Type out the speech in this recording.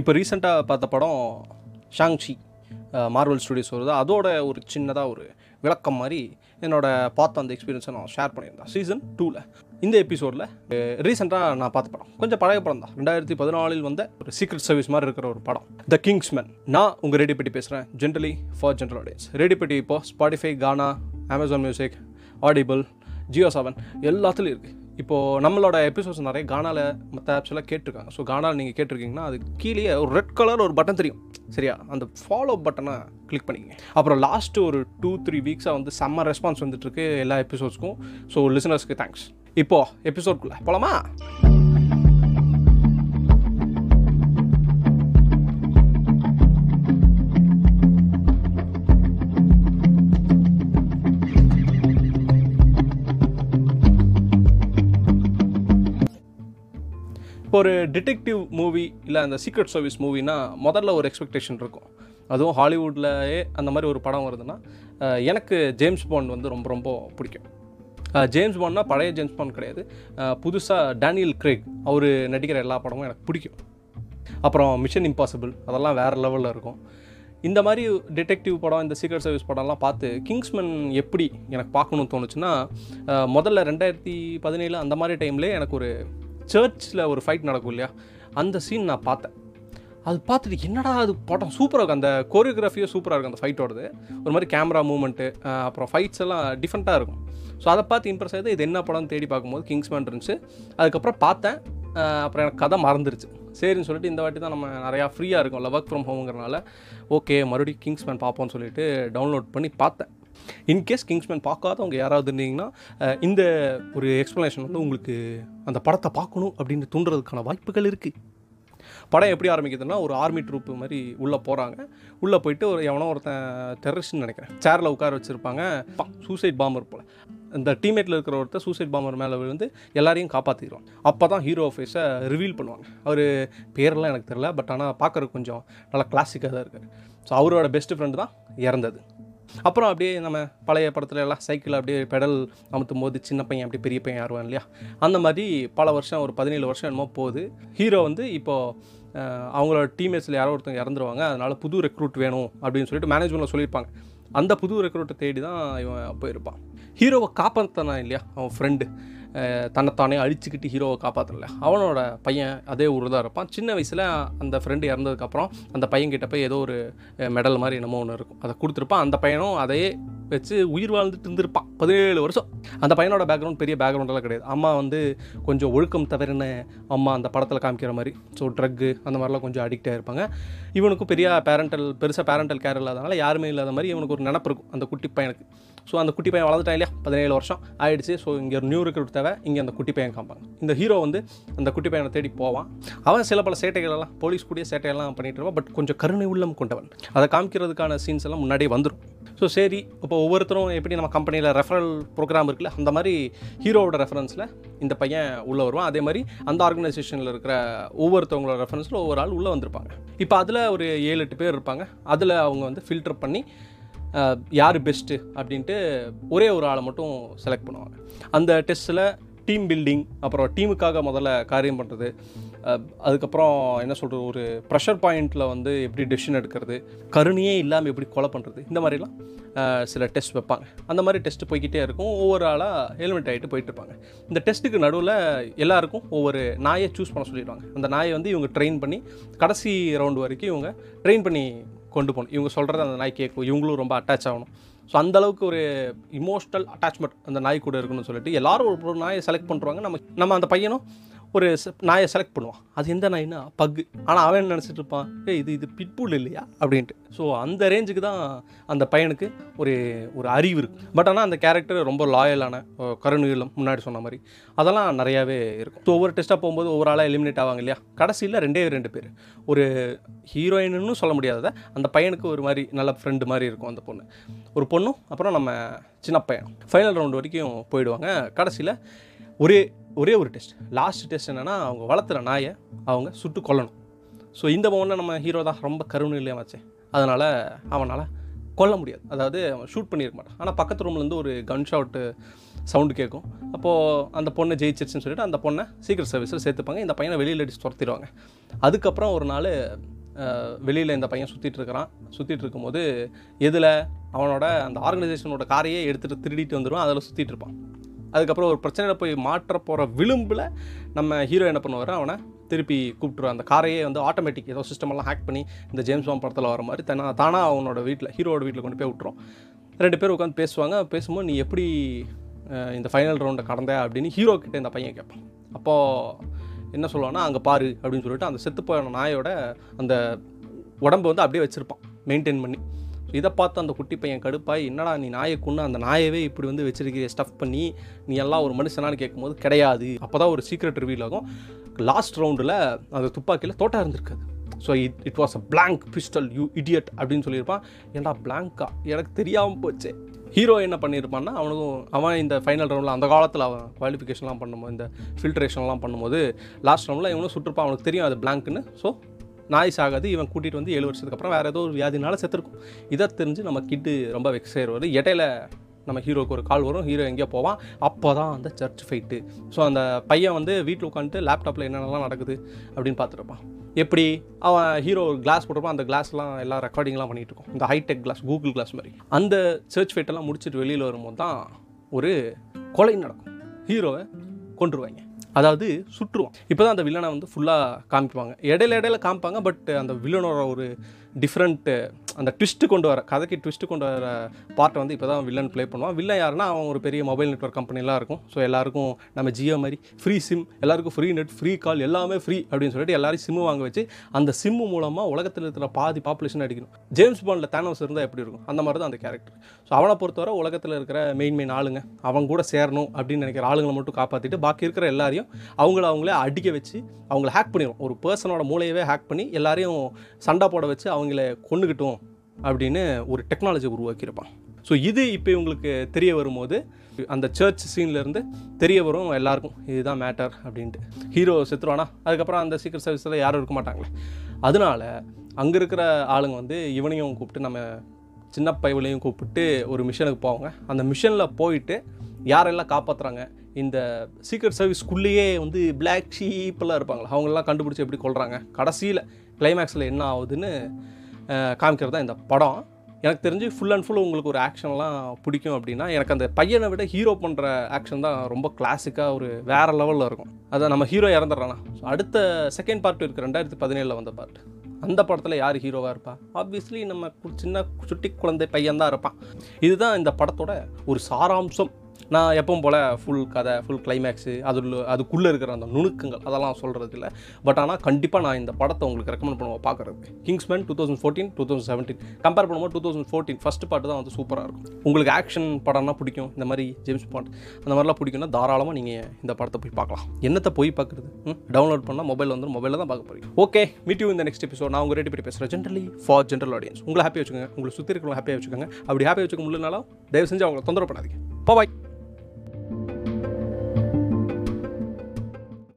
இப்போ ரீசெண்டாக பார்த்த படம் ஷாங்ஷி மார்வல் ஸ்டுடியோஸ் வருது. அதோட ஒரு சின்னதாக ஒரு விளக்கம் மாதிரி என்னோடய பார்த்த அந்த எக்ஸ்பீரியன்ஸை நான் ஷேர் பண்ணியிருந்தேன். சீசன் டூவில் இந்த எபிசோடில் ரீசெண்டாக நான் பார்த்த படம். கொஞ்சம் பழைய படம் தான். ரெண்டாயிரத்தி பதினாலில் வந்த ஒரு சீக்ரெட் சர்வீஸ் மாதிரி இருக்கிற ஒரு படம். த கிங்ஸ் மேன் நான் உங்கள் ரேடியோ பெட்டி பேசுகிறேன் generally for general audience radio பெட்டி இப்போ Spotify Gaana Amazon music Audible Jio Saavn எல்லாத்துலேயும் இருக்குது இப்போது நம்மளோட எபிசோட்ஸ் நிறைய கானாவில் மற்ற ஆப்ஸ்லாம் கேட்டிருக்காங்க. ஸோ கானாவில் நீங்கள் கேட்டிருக்கீங்கன்னா அது கீழே ஒரு ரெட் கலர் ஒரு பட்டன் தெரியும். சரியா? அந்த ஃபாலோ பட்டனை கிளிக் பண்ணிக்கங்க. அப்புறம் லாஸ்ட்டு ஒரு டூ த்ரீ வீக்ஸாக வந்து செம்ம ரெஸ்பான்ஸ் வந்துட்டுருக்கு எல்லா எபிசோட்ஸ்க்கும் ஸோ லிசனர்ஸ்க்கு தேங்க்ஸ் இப்போது எபிசோட்குள்ளே போலாமா? ஒரு டிடெக்டிவ் மூவி இல்லை அந்த சீக்ரெட் சர்வீஸ் மூவினா முதல்ல ஒரு எக்ஸ்பெக்டேஷன் இருக்கும். அதுவும் ஹாலிவுட்லயே அந்த மாதிரி ஒரு படம் வருதுன்னா எனக்கு ஜேம்ஸ் பாண்ட் வந்து ரொம்ப ரொம்ப பிடிக்கும். ஜேம்ஸ் பாண்ட்னா பழைய ஜேம்ஸ் பாண்ட் கிடையாது. புதுசாக டேனியல் கிரேக் அவர் நடிக்கிற எல்லா படமும் எனக்கு பிடிக்கும். அப்புறம் மிஷன் இம்பாசிபிள் அதெல்லாம் வேறு லெவலில் இருக்கும். இந்த மாதிரி டிடெக்டிவ் படம் இந்த சீக்ரெட் சர்வீஸ் படம்லாம் பார்த்து கிங்ஸ்மேன் எப்படி எனக்கு பார்க்கணும்னு தோணுச்சுன்னா முதல்ல ரெண்டாயிரத்தி பதினேழு அந்த மாதிரி டைம்லேயே எனக்கு ஒரு சர்ச்சில் ஒரு ஃபைட் நடக்கும் இல்லையா? அந்த சீன் நான் பார்த்தேன். அது பார்த்துட்டு என்னடா அது படம் சூப்பராக இருக்கும் அந்த கோரியோகிராஃபியே சூப்பராக இருக்கும் அந்த ஃபைட்டோடது ஒரு மாதிரி கேமரா மூமெண்ட்டு அப்புறம் ஃபைட்ஸ் எல்லாம் டிஃப்ரெண்ட்டாக இருக்கும். ஸோ அதை பார்த்து இம்ப்ரெஸ் ஆகுது இது என்ன படம்னு தேடி பார்க்கும்போது கிங்ஸ்மேன் இருந்துச்சு. அதுக்கப்புறம் பார்த்தேன். அப்புறம் எனக்கு கதை மறந்துருச்சு. சரின்னு சொல்லிட்டு இந்த வாட்டி தான் நம்ம நிறையா ஃப்ரீயாக இருக்கும்ல ஒர்க் ஃப்ரம் ஹோம்ங்கிறனால ஓகே மறுபடியும் கிங்ஸ்மேன் பார்ப்போம்னு சொல்லிட்டு டவுன்லோட் பண்ணி பார்த்தேன். இன்கேஸ் கிங்ஸ்மேன் பார்க்காதவங்க யாராவது இருந்தீங்கன்னா இந்த ஒரு எக்ஸ்ப்ளனேஷன் வந்து உங்களுக்கு அந்த படத்தை பார்க்கணும் அப்படின்னு தூண்டுறதுக்கான வாய்ப்புகள் இருக்குது படம் எப்படி ஆரம்பிக்குதுன்னா ஒரு ஆர்மி ட்ரூப் மாதிரி உள்ளே போகிறாங்க உள்ளே போயிட்டு ஒரு எவனோ ஒருத்தன் டெரரிஸ்ட்னு நினைக்கிறேன். சேரில் உட்கார வச்சுருப்பாங்க. சூசைட் பாம்பர் போல். இந்த டீம்மேட்டில் இருக்கிற ஒருத்தர் சூசைட் பாம்பர் மேலே விழுந்து எல்லாரையும் காப்பாற்றிடுவான் அப்போ தான் ஹீரோ ஃபேஸை ரிவீல் பண்ணுவாங்க. அவர் பேரெல்லாம் எனக்கு தெரியல பட் ஆனால் பார்க்குறதுக்கு கொஞ்சம் நல்லா கிளாசிக்காக தான் இருக்கார். ஸோ அவரோட பெஸ்ட் ஃப்ரெண்டு தான் இறந்தது. அப்புறம் அப்படியே நம்ம பழைய படத்துல எல்லாம் சைக்கிள் அப்படியே பெடல் அமுத்தும் போது சின்ன பையன் அப்படியே பெரிய பையன் ஆடுவான் இல்லையா? அந்த மாதிரி பல வருஷம் ஒரு பதினேழு வருஷம் என்னமோ போகுது. ஹீரோ வந்து இப்போது அவங்களோட டீம்மேட்ஸில் யாரோ ஒருத்தவங்க இறந்துருவாங்க. அதனால் புது ரெக்ரூட் வேணும் அப்படின்னு சொல்லிட்டு மேனேஜ்மெண்ட்டில் சொல்லியிருப்பாங்க. அந்த புது ரெக்ரூட்டை தேடி தான் இவன் போயிருப்பான். ஹீரோவை காப்பாற்றினா இல்லையா? அவன் ஃப்ரெண்டு தன்னைத்தானே அழிச்சுக்கிட்டு ஹீரோவை காப்பாற்றல அவனோட பையன் அதே ஊரில் தான் இருப்பான். சின்ன வயசில் அந்த ஃப்ரெண்டு இறந்ததுக்கப்புறம் அந்த பையன்கிட்ட போய் ஏதோ ஒரு மெடல் மாதிரி என்னமோ ஒன்று இருக்கும். அதை கொடுத்துருப்பான். அந்த பையனும் அதையே வச்சு உயிர் வாழ்ந்துட்டு இருந்திருப்பான். பதினேழு வருஷம். அந்த பையனோட பேக்ரவுண்ட் பெரிய பேக்ரவுண்டெல்லாம் கிடையாது. அம்மா வந்து கொஞ்சம் ஒழுக்கம் தவிரன அம்மா அந்த படத்தில் காமிக்கிற மாதிரி. ஸோ ட்ரக்கு அந்த மாதிரிலாம் கொஞ்சம் அடிக்டாக இருப்பாங்க. இவனுக்கும் பெரிய பேரண்டல் பெருசாக பேரண்டல் கேர் இல்லாதனால யாருமே இல்லாத மாதிரி இவனுக்கு ஒரு நினப்பு இருக்கும். அந்த குட்டி பையனுக்கு. ஸோ அந்த குட்டி பையன் வளர்ந்துட்டான் இல்லையா? பதினேழு வருஷம் ஆயிடுச்சு. ஸோ இங்கே ஒரு நியூ ரெக்ரூட் தேவை. இங்கே அந்த குட்டி பையன் காமிப்பாங்க இந்த ஹீரோ வந்து அந்த குட்டி பையனை தேடி போவான். அவன் சில பல சேட்டைகள் எல்லாம் போலீஸ் கூடிய சேட்டையெல்லாம் பண்ணிட்டு இருப்பான். பட் கொஞ்சம் கருணை உள்ளம் கொண்டவன். அதை காமிக்கிறதுக்கான சீன்ஸ் எல்லாம் முன்னாடியே வந்துடும் ஸோ சரி இப்போ ஒவ்வொருத்தரும் எப்படி நம்ம கம்பெனியில் ரெஃபரல் ப்ரோக்ராம் இருக்குல்ல அந்த மாதிரி ஹீரோவோட ரெஃபரன்ஸில் இந்த பையன் உள்ளே வருவான். அதே மாதிரி அந்த ஆர்கனைசேஷனில் இருக்கிற ஒவ்வொருத்தவங்களோட ரெஃபரன்ஸில் ஒவ்வொரு ஆள் உள்ளே வந்திருப்பாங்க. இப்போ அதில் ஒரு ஏழு எட்டு பேர் இருப்பாங்க. அதில் அவங்க வந்து ஃபில்டர் பண்ணி யார் பெஸ்ட்டு அப்படின்ட்டு ஒரே ஒரு ஆளை மட்டும் செலக்ட் பண்ணுவாங்க. அந்த டெஸ்ட்டில் டீம் பில்டிங் அப்புறம் டீமுக்காக முதல்ல காரியம் பண்ணுறது அதுக்கப்புறம் என்ன சொல்கிறது ஒரு ப்ரெஷர் பாயிண்ட்டில் வந்து எப்படி டெசிஷன் எடுக்கிறது கருணையே இல்லாமல் எப்படி கொலை பண்ணுறது இந்த மாதிரிலாம் சில டெஸ்ட் வைப்பாங்க. அந்த மாதிரி டெஸ்ட் போய்க்கிட்டே இருக்கும். ஒவ்வொரு ஆளாக ஹெல்மெட் ஆகிட்டு போயிட்டு இருப்பாங்க. இந்த டெஸ்ட்டுக்கு நடுவில் எல்லாருக்கும் ஒவ்வொரு நாயை சூஸ் பண்ண சொல்லிடுவாங்க. அந்த நாயை வந்து இவங்க ட்ரெயின் பண்ணி கடைசி ரவுண்டு வரைக்கும் இவங்க ட்ரெயின் பண்ணி கொண்டு போகணும். இவங்க சொல்கிறத அந்த நாய் கேட்கும். இவங்களும் ரொம்ப அட்டாச் ஆகணும். ஸோ அந்தளவுக்கு ஒரு இமோஷனல் அட்டாச்மெண்ட் அந்த நாய் கூட இருக்கணும்னு சொல்லிட்டு எல்லாரும் ஒரு ஒரு நாயை செலக்ட் பண்ணுறாங்க நம்ம நம்ம அந்த பையனும் ஒரு நாயை செலக்ட் பண்ணுவான். அது எந்த நாய்னா பக்கு ஆனால் அவன் என்ன நினச்சிட்டு இருப்பான்? ஏ இது இது பிட்புல் இல்லையா? அப்படின்ட்டு. ஸோ அந்த ரேஞ்சுக்கு தான் அந்த பையனுக்கு ஒரு ஒரு அறிவு இருக்குது பட் ஆனால் அந்த கேரக்டர் ரொம்ப லாயலான கருணுகளும் முன்னாடி சொன்ன மாதிரி. அதெல்லாம் நிறையாவே இருக்கும். ஸோ ஒவ்வொரு டெஸ்ட்டாக போகும்போது ஒவ்வொரு ஆளாக எலிமினேட் ஆவாங்க இல்லையா? கடைசியில் ரெண்டே ரெண்டு பேர். ஒரு ஹீரோயின்னு சொல்ல முடியாததை அந்த பையனுக்கு ஒரு மாதிரி நல்ல ஃப்ரெண்டு மாதிரி இருக்கும் அந்த பொண்ணு. ஒரு பொண்ணும் அப்புறம் நம்ம சின்ன பையன். ஃபைனல் ரவுண்ட் வரைக்கும் போயிடுவாங்க. கடைசியில் ஒரே ஒரே ஒரு டெஸ்ட் லாஸ்ட் டெஸ்ட் என்னென்னா அவங்க வளர்த்துற நாயை அவங்க சுட்டு கொல்லணும். ஸோ இந்த பொண்ணை நம்ம ஹீரோ தான். ரொம்ப கருணை இல்லையாச்சே அதனால் அவனால் கொல்ல முடியாது. அதாவது அவன் ஷூட் பண்ணியிருக்க மாட்டான். ஆனால் பக்கத்து ரூம்லேருந்து ஒரு கன் ஷாட்டு சவுண்டு கேட்கும். அப்போது அந்த பொண்ணை ஜெயிச்சிருச்சுன்னு சொல்லிட்டு அந்த பொண்ணை சீக்கிரம் சர்வீஸில் சேர்த்துப்பாங்க. இந்த பையனை வெளியில் அடிச்சு துரத்திடுவாங்க. அதுக்கப்புறம் ஒரு நாள் வெளியில் இந்த பையன் சுற்றிட்டு இருக்கிறான். சுற்றிட்டு இருக்கும்போது எதில்? அவனோட அந்த ஆர்கனைசேஷனோட காரையே எடுத்துகிட்டு திருடிட்டு வந்துடுவான் அதில் சுற்றிட்டு இருப்பான். அதுக்கப்புறம் ஒரு பிரச்சனையில் போய் மாற்ற போகிற விளிம்பில் நம்ம ஹீரோ என்ன பண்ணுவார்? அவனை திருப்பி கூப்பிட்டுருவான் அந்த காரையே வந்து ஆட்டோமேட்டிக் ஏதோ சிஸ்டமெல்லாம் ஹேக் பண்ணி இந்த ஜேம்ஸ் பாம் படத்தில் வர மாதிரி தானா தானாக அவனோட வீட்டில் ஹீரோட வீட்டில் கொண்டு போய் விட்டுரும். ரெண்டு பேர் உட்காந்து பேசுவாங்க. பேசும்போது நீ எப்படி இந்த ஃபைனல் ரவுண்டை கடந்த அப்படின்னு ஹீரோ கிட்டே இந்த பையன் கேட்பான். அப்போது என்ன சொல்லுவான்னா அங்கே பாரு அப்படின்னு சொல்லிட்டு அந்த செத்து போன நாயோட அந்த உடம்பு வந்து அப்படியே வச்சுருப்பான். மெயின்டைன் பண்ணி. இதை பார்த்து அந்த குட்டி பையன் கடுப்பாய் என்னடா நீ நாயை கொண்டு அந்த நாயவே இப்படி வந்து வச்சிருக்கிற ஸ்டஃப் பண்ணி நீ எல்லாம் ஒரு மனுஷனான்னு கேட்கும்போது கிடையாது. அப்போ தான் ஒரு சீக்ரெட் ரிவீல் ஆகும். லாஸ்ட் ரவுண்டில் அந்த துப்பாக்கியில் தோட்டா இருந்திருக்காது. So it it was a blank pistol you idiot அப்படின்னு சொல்லியிருப்பான். ஏன்டா பிளாங்கா எனக்கு தெரியாமல் போச்சு. ஹீரோ என்ன பண்ணியிருப்பான்னா அவனுக்கும் அவன் இந்த ஃபைனல் ரவுண்டில் அந்த காலத்தில் அவன் குவாலிஃபிகேஷன்லாம் பண்ணும்போது இந்த ஃபில்ட்ரேஷன்லாம் பண்ணும்போது லாஸ்ட் ரவுண்டில் இவனும் சுற்றுப்பான் அவனுக்கு தெரியும் அது பிளாங்க்னு ஸோ நாய் சாகாது இவன் கூட்டிகிட்டு வந்து ஏழு வருஷத்துக்கு அப்புறம் வேறு ஏதோ ஒரு வியாதினால செத்துருக்கும். இதை தெரிஞ்சு நம்ம கிட்டு ரொம்ப வெக்ஸ் ஆயிடுவார் இடையில நம்ம ஹீரோக்கு ஒரு கால் வரும் ஹீரோ எங்கேயோ போவான். அப்போ தான் அந்த சர்ச் ஃபைட்டு ஸோ அந்த பையன் வந்து வீட்டில் உட்காந்துட்டு லேப்டாப்பில் என்னென்னலாம் நடக்குது அப்படின்னு பார்த்துருப்பான் எப்படி? அவன் ஹீரோ ஒரு கிளாஸ் போட்டிருப்பான். அந்த கிளாஸ்லாம் எல்லாம் ரெக்கார்டிங்லாம் பண்ணிகிட்டு இருக்கோம். இந்த ஹைடெக் கிளாஸ் கூகுள் கிளாஸ் மாதிரி. அந்த சர்ச் ஃபைட்டெல்லாம் முடிச்சுட்டு வெளியில் வரும்போது தான் ஒரு கொலை நடக்கும். ஹீரோவை கொண்டுருவாங்க அதாவது சுற்றுவான். இப்போ தான் அந்த வில்லனை வந்து ஃபுல்லாக காமிப்பாங்க. இடையில இடையில காமிப்பாங்க பட் அந்த வில்லனோட ஒரு டிஃப்ரெண்ட்டு அந்த ட்விஸ்ட்டு கொண்டு வர கதைக்கு ட்விஸ்ட்டு கொண்டு வர பார்ட்டை வந்து இப்போ தான் வில்லன் ப்ளே பண்ணுவான். வில்லன் யாருன்னா அவன் ஒரு பெரிய மொபைல் நெட்ஒர்க் கம்பெனிலாம் இருக்கும். ஸோ எல்லாருக்கும் நம்ம ஜியோ மாதிரி ஃப்ரீ சிம் எல்லாருக்கும் ஃப்ரீ நெட் ஃப்ரீ கால் எல்லாமே ஃப்ரீ அப்படின்னு சொல்லிட்டு எல்லாரும் சிம்மு வாங்க வச்சு அந்த சிம்மு மூலமாக உலகத்தில் இருக்கிற பாதி பாப்புலேஷன் அடிக்கணும். ஜேம்ஸ் பாண்டில் தேனோஸ் இருந்தால் எப்படி இருக்கும்? அந்த மாதிரி தான் அந்த கேரக்டர் ஸோ அவனை பொறுத்தவரை உலகத்தில் இருக்கிற மெயின் மெயின் ஆளுங்க அவங்க கூட சேரணும் அப்படின்னு நினைக்கிற ஆளுங்களை மட்டும் காப்பாற்றிட்டு பாக்கி இருக்கிற எல்லாரையும் அவங்கள அவங்களே அடிக்க வச்சு அவங்கள ஹேக் பண்ணிடும் ஒரு பர்சனோட மூளையவே ஹேக் பண்ணி எல்லாரையும் சண்டை போட வச்சு அவங்கள கொண்டுக்கிட்டோம் அப்படின்னு ஒரு டெக்னாலஜி உருவாக்கியிருப்பான் ஸோ இது இப்போ இவங்களுக்கு தெரிய வரும்போது அந்த சர்ச் சீன்லேருந்து தெரிய வரும் எல்லாருக்கும் இதுதான் மேட்டர் அப்படின்ட்டு. ஹீரோ செத்துருவானா? அதுக்கப்புறம் அந்த சீக்கிரம் சர்வீஸில் யாரும் இருக்க மாட்டாங்களே. அதனால அங்கே இருக்கிற ஆளுங்க வந்து இவனையும் கூப்பிட்டு நம்ம சின்ன பையவளையும் கூப்பிட்டு ஒரு மிஷனுக்கு போவாங்க. அந்த மிஷனில் போயிட்டு யாரெல்லாம் காப்பாற்றுறாங்க இந்த சீக்ரெட் சர்வீஸ்க்குள்ளேயே வந்து பிளாக் ஷீப்பெல்லாம் இருப்பாங்களா அவங்களெல்லாம் கண்டுபிடிச்சி எப்படி கொள்கிறாங்க கடைசியில் கிளைமேக்ஸில் என்ன ஆகுதுன்னு காமிக்கிறது தான் இந்த படம். எனக்கு தெரிஞ்சு ஃபுல் அண்ட் ஃபுல் உங்களுக்கு ஒரு ஆக்ஷன்லாம் பிடிக்கும் அப்படின்னா எனக்கு அந்த பையனை விட ஹீரோ பண்ணுற ஆக்ஷன் தான் ரொம்ப கிளாசிக்காக ஒரு வேறு லெவலில் இருக்கும். அதான் நம்ம ஹீரோ இறந்துடுறானா அடுத்த செகண்ட் பார்ட் இருக்குது ரெண்டாயிரத்தி பதினேழில் வந்த பார்ட் அந்த படத்தில் யார் ஹீரோவாக இருப்பா? ஆப்வியஸ்லி நம்ம சின்ன சுட்டி குழந்தை பையன் தான் இருப்பான். இதுதான் இந்த படத்தோட ஒரு சாராம்சம். நான் எப்பவும் போல் ஃபுல் கதை ஃபுல் கிளைமேக்ஸு அதில் அதுக்குள்ளே இருக்கிற அந்த நுணுக்கங்கள் அதெல்லாம் சொல்கிறது இல்லை. பட் ஆனால் கண்டிப்பாக நான் இந்த படத்தை உங்களுக்கு ரெக்கமெண்ட் பண்ணுவேன் பார்க்குறது Kingsman two thousand fourteen two thousand seventeen compare பண்ணும்போது டூ தௌசண்ட் ஃபோர்டீன் ஃபஸ்ட் பாட்டு தான் வந்து சூப்பராக இருக்கும். உங்களுக்கு ஆக்ஷன் படம்னா பிடிக்கும். இந்த மாதிரி ஜேம்ஸ் பாண்ட் அந்த மாதிரிலாம் பிடிக்கும்னா தாராளமாக நீங்கள் இந்த படத்தை போய் பார்க்கலாம். என்னத்தை போய் பார்க்குறது? டவுன்லோட் பண்ணால் மொபைல் வந்து மொபைலில் தான் பார்க்க போகிறீங்க ஓகே மீட் யூ இந்த நெக்ஸ்ட் எபிசோட் நான் உங்கள் ரேட்டு பற்றி பேசுகிறேன் ஜென்ரலி ஃபார் ஜென்ரல் ஆடியன்ஸ் உங்களை ஹாப்பியாக வச்சுக்கோங்க. உங்களை சுற்றி இருக்கிறவங்க ஹாப்பியாக வச்சுக்கோங்க. அப்படி ஹாப்பியாக வச்சுக்க முடியலனாலும் தயவு செஞ்சு அவங்களை தொந்தரவு பண்ணாதீங்க. பாய்